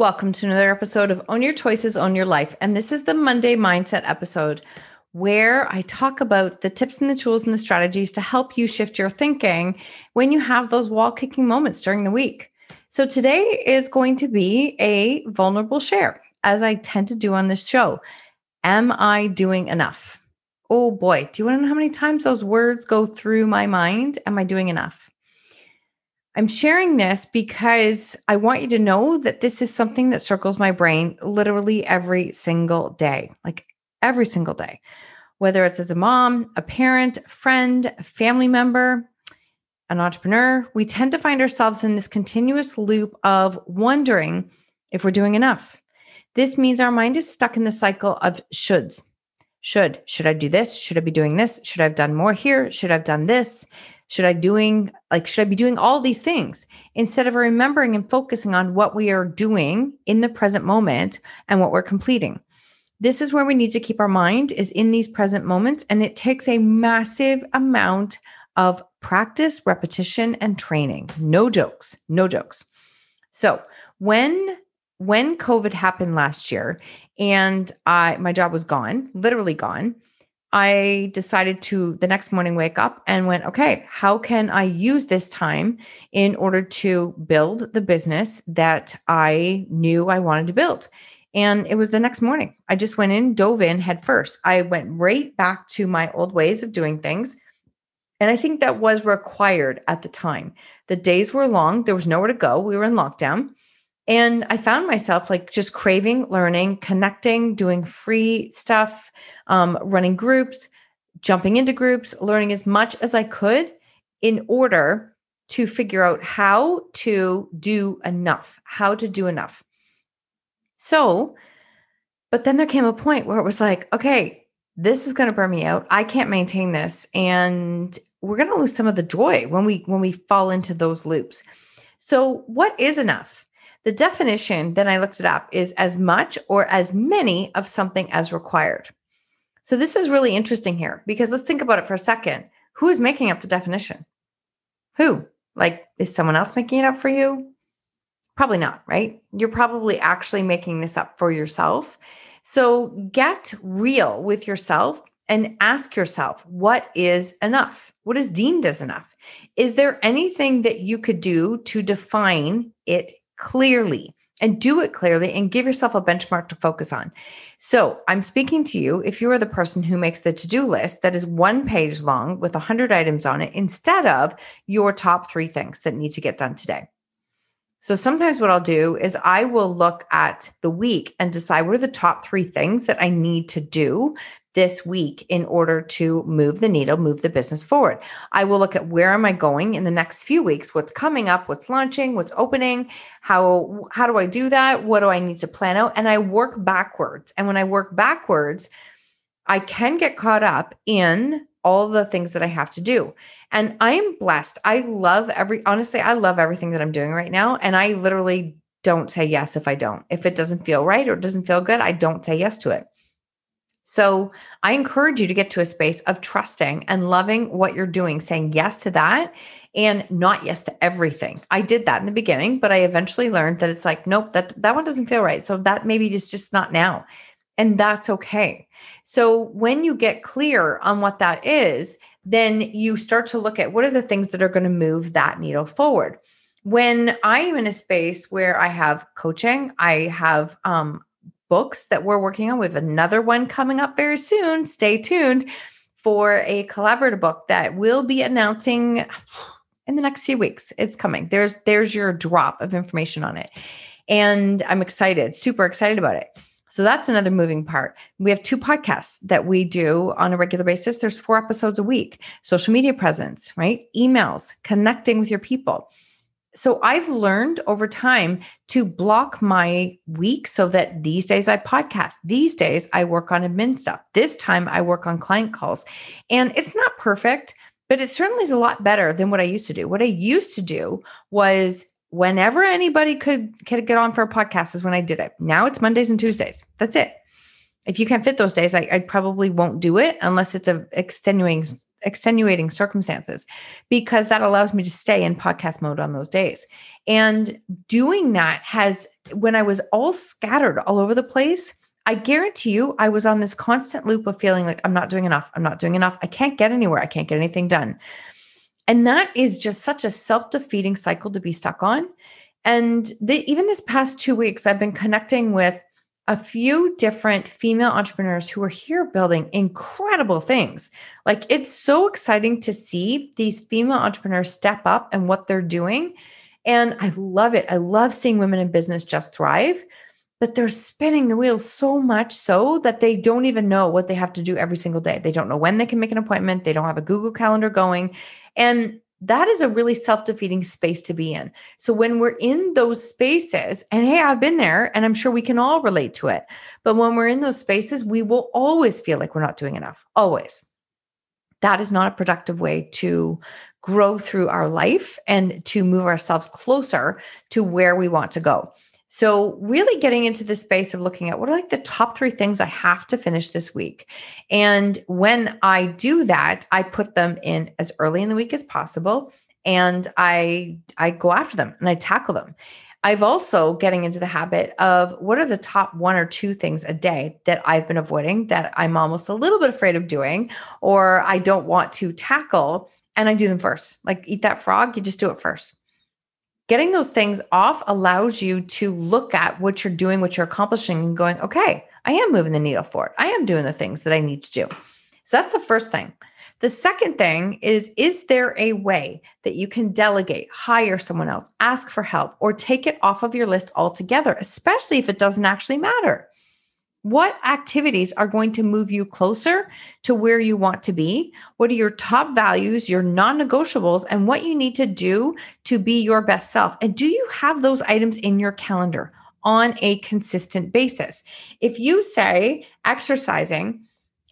Welcome to another episode of Own Your Choices, Own Your Life. And this is the Monday Mindset episode where I talk about the tips and the tools and the strategies to help you shift your thinking when you have those wall kicking moments during the week. So today is going to be a vulnerable share, as I tend to do on this show. Am I doing enough? Oh boy, do you want to know how many times those words go through my mind? Am I doing enough? I'm sharing this because I want you to know that this is something that circles my brain literally every single day, like every single day, whether it's as a mom, a parent, friend, family member, an entrepreneur. We tend to find ourselves in this continuous loop of wondering if we're doing enough. This means our mind is stuck in the cycle of shoulds. Should, should I do this? Should I be doing this? Should I have done more here? Should I have done this? Should I doing like should I be doing all these things instead of remembering and focusing on what we are doing in the present moment and what we're completing? This is where we need to keep our mind is in these present moments and it takes a massive amount of practice, repetition and training. No jokes, no jokes. So, when when COVID happened last year and I my job was gone, literally gone, I decided to the next morning wake up and went, okay, how can I use this time in order to build the business that I knew I wanted to build? And it was the next morning. I just went in, dove in head first. I went right back to my old ways of doing things. And I think that was required at the time. The days were long, there was nowhere to go. We were in lockdown. And I found myself like just craving learning, connecting, doing free stuff, um, running groups, jumping into groups, learning as much as I could in order to figure out how to do enough, how to do enough. So, but then there came a point where it was like, okay, this is going to burn me out. I can't maintain this and we're going to lose some of the joy when we when we fall into those loops. So, what is enough? The definition, then I looked it up, is as much or as many of something as required. So this is really interesting here because let's think about it for a second. Who is making up the definition? Who? Like, is someone else making it up for you? Probably not, right? You're probably actually making this up for yourself. So get real with yourself and ask yourself what is enough? What is deemed as enough? Is there anything that you could do to define it clearly and do it clearly and give yourself a benchmark to focus on. So, I'm speaking to you if you are the person who makes the to do list that is one page long with 100 items on it instead of your top three things that need to get done today. So, sometimes what I'll do is I will look at the week and decide what are the top three things that I need to do this week in order to move the needle, move the business forward. I will look at where am I going in the next few weeks, what's coming up, what's launching, what's opening, how how do I do that? What do I need to plan out? And I work backwards. And when I work backwards, I can get caught up in all the things that I have to do. And I am blessed. I love every honestly, I love everything that I'm doing right now and I literally don't say yes if I don't. If it doesn't feel right or doesn't feel good, I don't say yes to it. So I encourage you to get to a space of trusting and loving what you're doing, saying yes to that and not yes to everything. I did that in the beginning, but I eventually learned that it's like, nope, that that one doesn't feel right. So that maybe is just not now. And that's okay. So when you get clear on what that is, then you start to look at what are the things that are going to move that needle forward. When I am in a space where I have coaching, I have um, books that we're working on. We have another one coming up very soon. Stay tuned for a collaborative book that we'll be announcing in the next few weeks. It's coming. There's there's your drop of information on it. And I'm excited, super excited about it. So that's another moving part. We have two podcasts that we do on a regular basis. There's four episodes a week. Social media presence, right? Emails, connecting with your people. So I've learned over time to block my week so that these days I podcast. These days I work on admin stuff. This time I work on client calls. And it's not perfect, but it certainly is a lot better than what I used to do. What I used to do was whenever anybody could, could get on for a podcast is when I did it. Now it's Mondays and Tuesdays. That's it. If you can't fit those days, I, I probably won't do it unless it's a extenuating extenuating circumstances because that allows me to stay in podcast mode on those days. And doing that has when I was all scattered all over the place, I guarantee you I was on this constant loop of feeling like I'm not doing enough. I'm not doing enough. I can't get anywhere. I can't get anything done. And that is just such a self defeating cycle to be stuck on. And the, even this past two weeks, I've been connecting with a few different female entrepreneurs who are here building incredible things. Like it's so exciting to see these female entrepreneurs step up and what they're doing. And I love it. I love seeing women in business just thrive, but they're spinning the wheel so much so that they don't even know what they have to do every single day. They don't know when they can make an appointment. They don't have a Google Calendar going. And that is a really self defeating space to be in. So when we're in those spaces, and hey, I've been there and I'm sure we can all relate to it. But when we're in those spaces, we will always feel like we're not doing enough. Always. That is not a productive way to grow through our life and to move ourselves closer to where we want to go. So, really getting into the space of looking at what are like the top three things I have to finish this week. And when I do that, I put them in as early in the week as possible and I I go after them and I tackle them. I've also getting into the habit of what are the top one or two things a day that I've been avoiding that I'm almost a little bit afraid of doing or I don't want to tackle and I do them first. Like eat that frog, you just do it first getting those things off allows you to look at what you're doing, what you're accomplishing, and going, okay, I am moving the needle forward. I am doing the things that I need to do. So that's the first thing. The second thing is Is there a way that you can delegate, hire someone else, ask for help, or take it off of your list altogether, especially if it doesn't actually matter? What activities are going to move you closer to where you want to be? What are your top values, your non negotiables, and what you need to do to be your best self? And do you have those items in your calendar on a consistent basis? If you say exercising,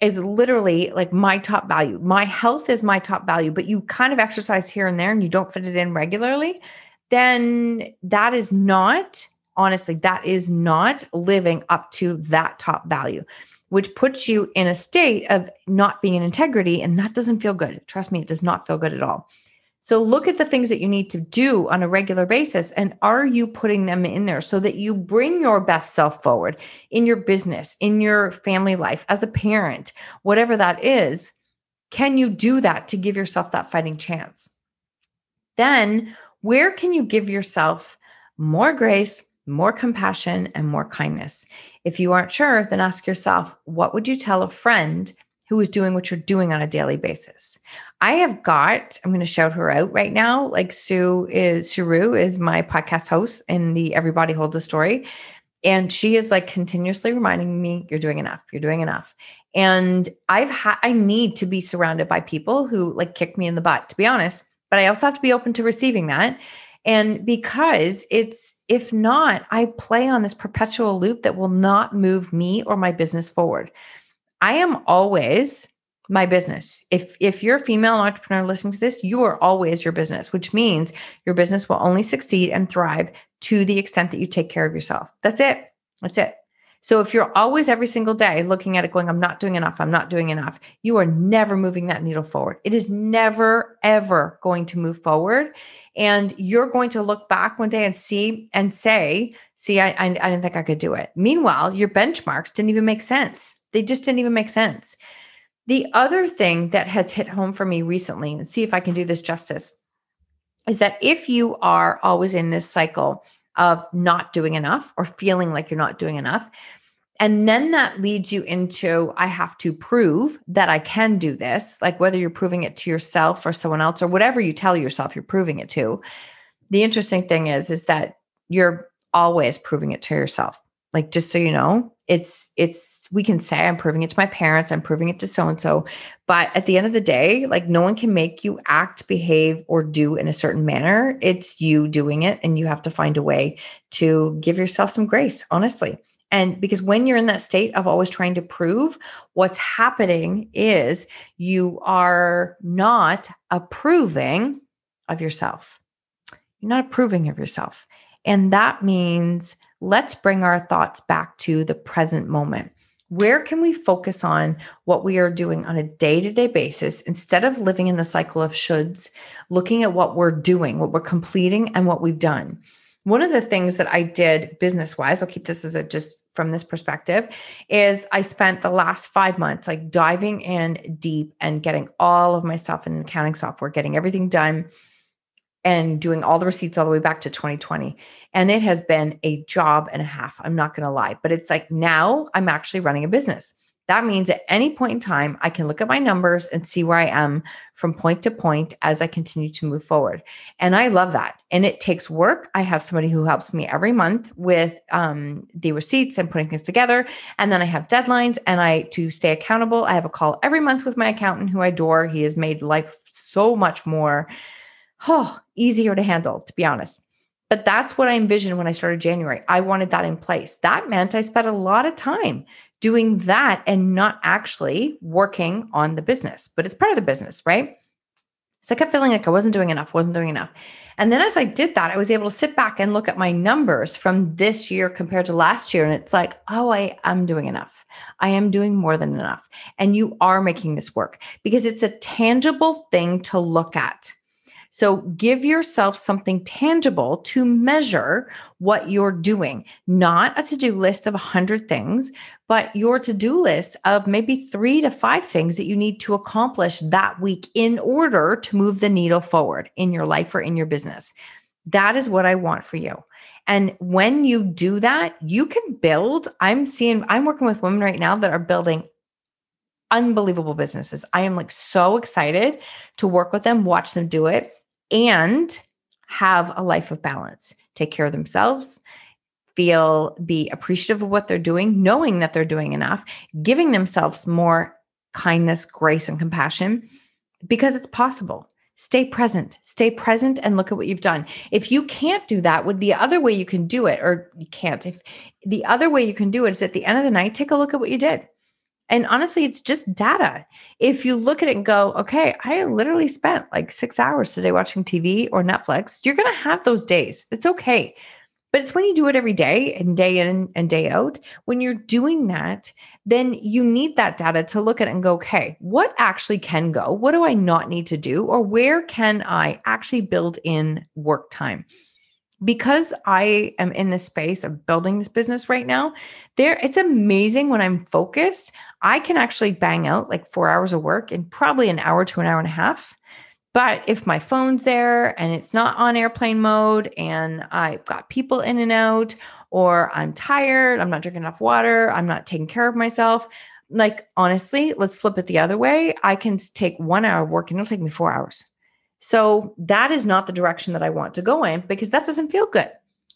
is literally like my top value. My health is my top value, but you kind of exercise here and there and you don't fit it in regularly, then that is not honestly, that is not living up to that top value, which puts you in a state of not being in integrity. And that doesn't feel good. Trust me, it does not feel good at all. So look at the things that you need to do on a regular basis. And are you putting them in there so that you bring your best self forward in your business, in your family life, as a parent, whatever that is? Can you do that to give yourself that fighting chance? Then, where can you give yourself more grace, more compassion, and more kindness. If you aren't sure, then ask yourself, what would you tell a friend who is doing what you're doing on a daily basis? I have got, I'm going to shout her out right now. Like Sue is, Shuru is my podcast host in the Everybody Holds a Story. And she is like continuously reminding me, you're doing enough, you're doing enough. And I've had, I need to be surrounded by people who like kick me in the butt, to be honest. But I also have to be open to receiving that and because it's, if not, I play on this perpetual loop that will not move me or my business forward. I am always my business. If if you're a female entrepreneur listening to this, you are always your business, which means your business will only succeed and thrive to the extent that you take care of yourself. That's it. That's it. So if you're always every single day looking at it going I'm not doing enough, I'm not doing enough, you are never moving that needle forward. It is never ever going to move forward and you're going to look back one day and see and say, see, I, I, I didn't think I could do it. Meanwhile, your benchmarks didn't even make sense. They just didn't even make sense. The other thing that has hit home for me recently, and see if I can do this justice, is that if you are always in this cycle of not doing enough or feeling like you're not doing enough, and then that leads you into I have to prove that I can do this, like whether you're proving it to yourself or someone else or whatever you tell yourself you're proving it to. The interesting thing is is that you're always proving it to yourself. Like just so you know, it's it's we can say I'm proving it to my parents, I'm proving it to so and so, but at the end of the day, like no one can make you act, behave or do in a certain manner. It's you doing it and you have to find a way to give yourself some grace, honestly. And because when you're in that state of always trying to prove, what's happening is you are not approving of yourself. You're not approving of yourself. And that means let's bring our thoughts back to the present moment. Where can we focus on what we are doing on a day to day basis instead of living in the cycle of shoulds, looking at what we're doing, what we're completing, and what we've done? One of the things that I did business wise, I'll keep this as a just from this perspective, is I spent the last five months like diving in deep and getting all of my stuff in accounting software, getting everything done and doing all the receipts all the way back to 2020. And it has been a job and a half. I'm not going to lie, but it's like now I'm actually running a business. That means at any point in time, I can look at my numbers and see where I am from point to point as I continue to move forward. And I love that. And it takes work. I have somebody who helps me every month with um, the receipts and putting things together. And then I have deadlines and I, to stay accountable, I have a call every month with my accountant who I adore. He has made life so much more oh, easier to handle, to be honest. But that's what I envisioned when I started January. I wanted that in place. That meant I spent a lot of time doing that and not actually working on the business, but it's part of the business, right? So I kept feeling like I wasn't doing enough, wasn't doing enough. And then as I did that, I was able to sit back and look at my numbers from this year compared to last year. And it's like, oh, I am doing enough. I am doing more than enough. And you are making this work because it's a tangible thing to look at. So give yourself something tangible to measure what you're doing, not a to do list of 100 things, but your to do list of maybe three to five things that you need to accomplish that week in order to move the needle forward in your life or in your business. That is what I want for you. And when you do that, you can build. I'm seeing, I'm working with women right now that are building unbelievable businesses. I am like so excited to work with them, watch them do it and have a life of balance, take care of themselves, feel, be appreciative of what they're doing, knowing that they're doing enough, giving themselves more kindness, grace, and compassion because it's possible. Stay present, stay present and look at what you've done. If you can't do that, would the other way you can do it, or you can't, if the other way you can do it is at the end of the night, take a look at what you did. And honestly, it's just data. If you look at it and go, okay, I literally spent like six hours today watching TV or Netflix, you're going to have those days. It's okay. But it's when you do it every day and day in and day out, when you're doing that, then you need that data to look at and go, okay, what actually can go? What do I not need to do? Or where can I actually build in work time? Because I am in this space of building this business right now, there it's amazing when I'm focused. I can actually bang out like four hours of work in probably an hour to an hour and a half. But if my phone's there and it's not on airplane mode and I've got people in and out, or I'm tired, I'm not drinking enough water, I'm not taking care of myself, like honestly, let's flip it the other way. I can take one hour of work and it'll take me four hours. So that is not the direction that I want to go in because that doesn't feel good.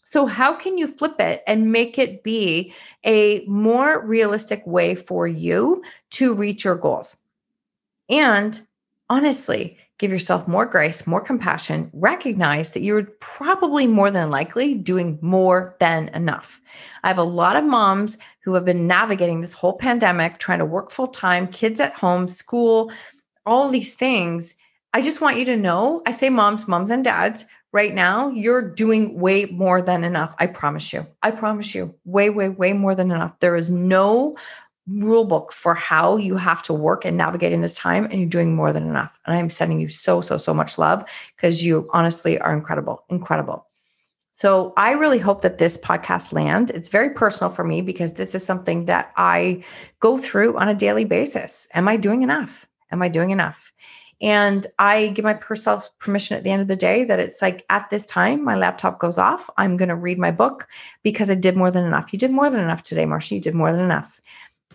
So, how can you flip it and make it be a more realistic way for you to reach your goals? And honestly, give yourself more grace, more compassion, recognize that you're probably more than likely doing more than enough. I have a lot of moms who have been navigating this whole pandemic, trying to work full time, kids at home, school, all these things I just want you to know I say moms, moms, and dads, right now, you're doing way more than enough. I promise you. I promise you, way, way, way more than enough. There is no rule book for how you have to work and navigate in this time, and you're doing more than enough. And I'm sending you so, so, so much love because you honestly are incredible, incredible. So I really hope that this podcast land. It's very personal for me because this is something that I go through on a daily basis. Am I doing enough? Am I doing enough? And I give myself permission at the end of the day that it's like at this time, my laptop goes off. I'm going to read my book because I did more than enough. You did more than enough today, Marcia. You did more than enough.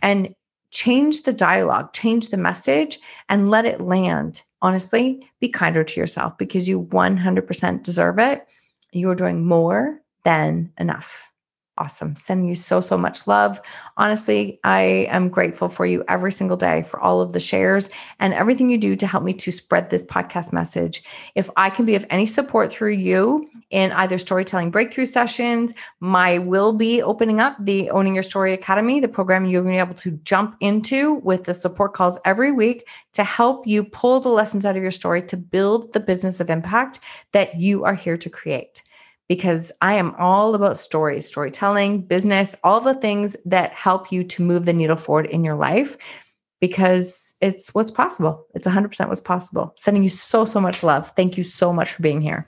And change the dialogue, change the message, and let it land. Honestly, be kinder to yourself because you 100% deserve it. You're doing more than enough awesome. Sending you so, so much love. Honestly, I am grateful for you every single day for all of the shares and everything you do to help me to spread this podcast message. If I can be of any support through you in either storytelling breakthrough sessions, my will be opening up the Owning Your Story Academy, the program you're going to be able to jump into with the support calls every week to help you pull the lessons out of your story to build the business of impact that you are here to create because I am all about stories, storytelling, business, all the things that help you to move the needle forward in your life because it's what's possible. It's 100% what's possible. Sending you so, so much love. Thank you so much for being here.